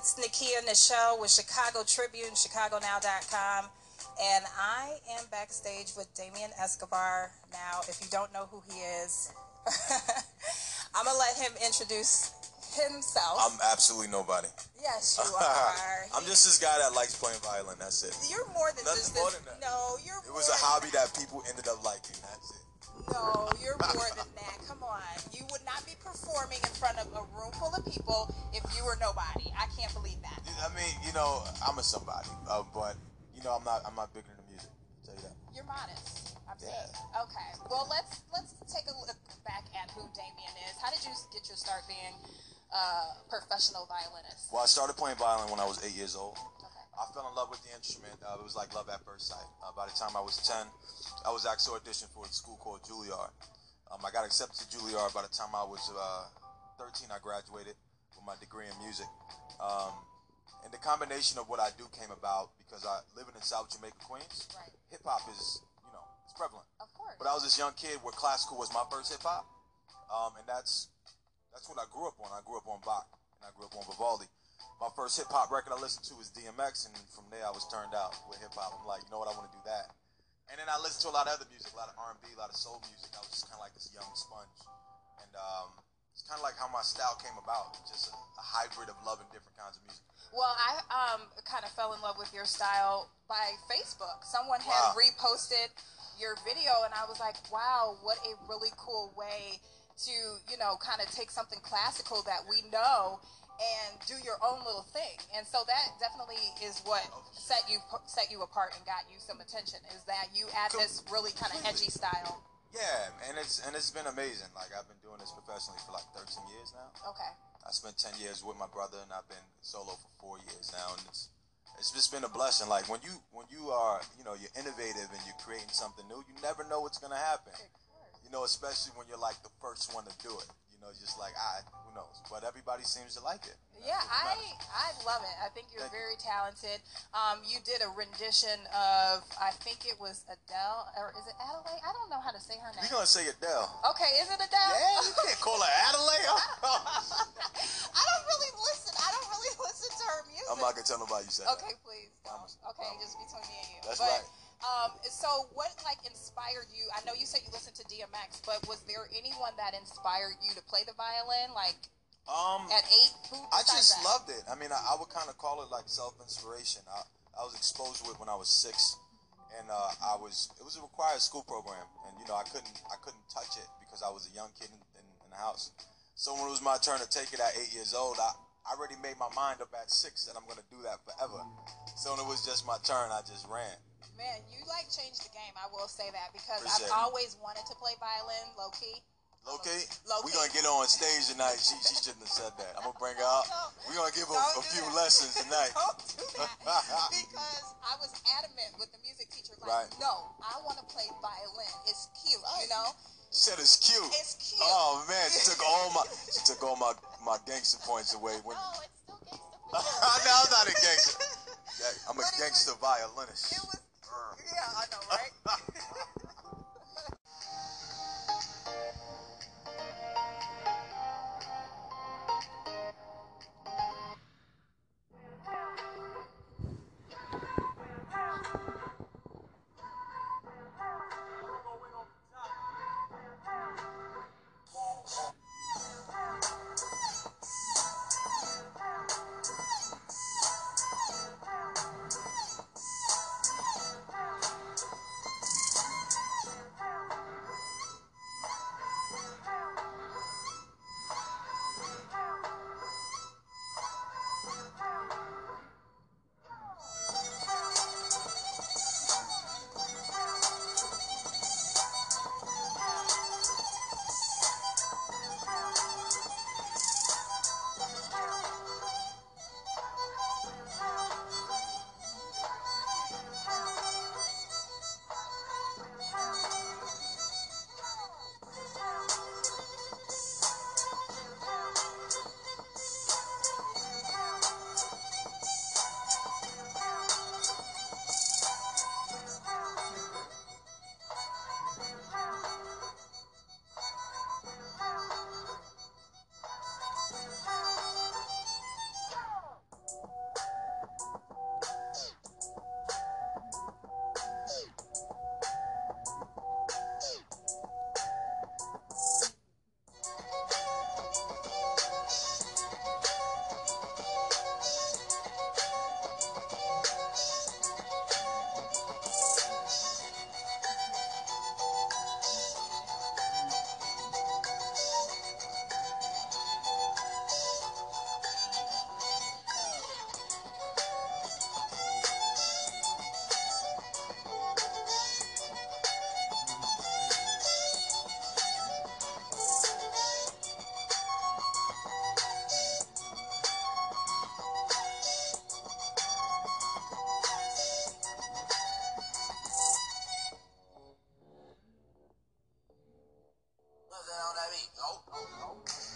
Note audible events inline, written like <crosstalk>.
It's Nikia Nichelle with Chicago Tribune, ChicagoNow.com. And I am backstage with Damien Escobar. Now, if you don't know who he is, I'm going to let him introduce himself. I'm absolutely nobody. Yes, you <laughs> are. I'm just this guy that likes playing violin. That's it. You're more than Nothing just more this. than that. No, you're. It was a hobby that people ended up liking. That's it. No, you're more than that. Come on. You would not be performing in front of a room full of people if you were nobody. I can't believe that. I mean, you know, I'm a somebody, uh, but you know, I'm not. I'm not bigger than the music. I'll tell you that. You're modest. I'm Yeah. saying. Okay. Well, let's let's take a look back at who Damien is. How did you get your start being a professional violinist? Well, I started playing violin when I was eight years old. I fell in love with the instrument. Uh, it was like love at first sight. Uh, by the time I was 10, I was actually auditioning for a school called Juilliard. Um, I got accepted to Juilliard by the time I was uh, 13. I graduated with my degree in music. Um, and the combination of what I do came about because I living in South Jamaica, Queens. Right. Hip hop is, you know, it's prevalent. Of course. But I was this young kid where classical was my first hip hop, um, and that's that's what I grew up on. I grew up on Bach, and I grew up on Vivaldi. My first hip hop record I listened to was DMX, and from there I was turned out with hip hop. I'm like, you know what, I want to do that. And then I listened to a lot of other music, a lot of R&B, a lot of soul music. I was just kind of like this young sponge, and um, it's kind of like how my style came about, just a, a hybrid of loving different kinds of music. Well, I um, kind of fell in love with your style by Facebook. Someone had Wow. reposted your video, and I was like, wow, what a really cool way to, you know, kind of take something classical that we know and do your own little thing. And so that definitely is what set you set you apart and got you some attention. Is that you add this really kind of edgy style? Yeah, and it's and it's been amazing. Like I've been doing this professionally for like 13 years now. Okay. I spent ten years with my brother, and I've been solo for four years now, and it's it's just been a blessing. Like when you when you are you know you're innovative and you're creating something new, you never know what's gonna happen. You know, especially when you're like the first one to do it. You know, just like I, who knows? But everybody seems to like it. Yeah, I I love it. I think you're Thank you. very talented. Um, you did a rendition of I think it was Adele or is it Adelaide? I don't know how to say her name. We're gonna say Adele. Okay, is it Adele? Yeah, you can't call her Adelaide. <laughs> I don't really listen. I don't really <laughs> listen to her music. I'm not gonna tell nobody you said Okay, please don't. Okay, just between me and you. That's but, right. Um, so what like inspired you? I know you said you listened to DMX, but was there anyone that inspired you to play the violin? Like. Um, at eight? I just that? loved it. I mean, I, I would kind of call it like self inspiration. I, I was exposed to it when I was six, and uh, I was it was a required school program, and you know I couldn't I couldn't touch it because I was a young kid in, in, in the house. So when it was my turn to take it at eight years old, I, I already made my mind up at six that I'm gonna do that forever. So when it was just my turn, I just ran. Man, you like changed the game. I will say that because Appreciate I've it. always wanted to play violin, low key. Low key. we key. gonna get on stage tonight. She, she shouldn't have said that. I'm gonna bring her out. We're gonna give her Don't a few that. lessons tonight. Don't do that <laughs> because I was adamant with the music teacher. Like, Right. no, I want to play violin. It's cute, you know. She said it's cute. It's cute. Oh man, she took all my <laughs> she took all my my gangster points away. When No, it's still gangster. <laughs> no, I'm not a gangster. I'm a But gangster violinist. Was. Yeah, I know, right? out.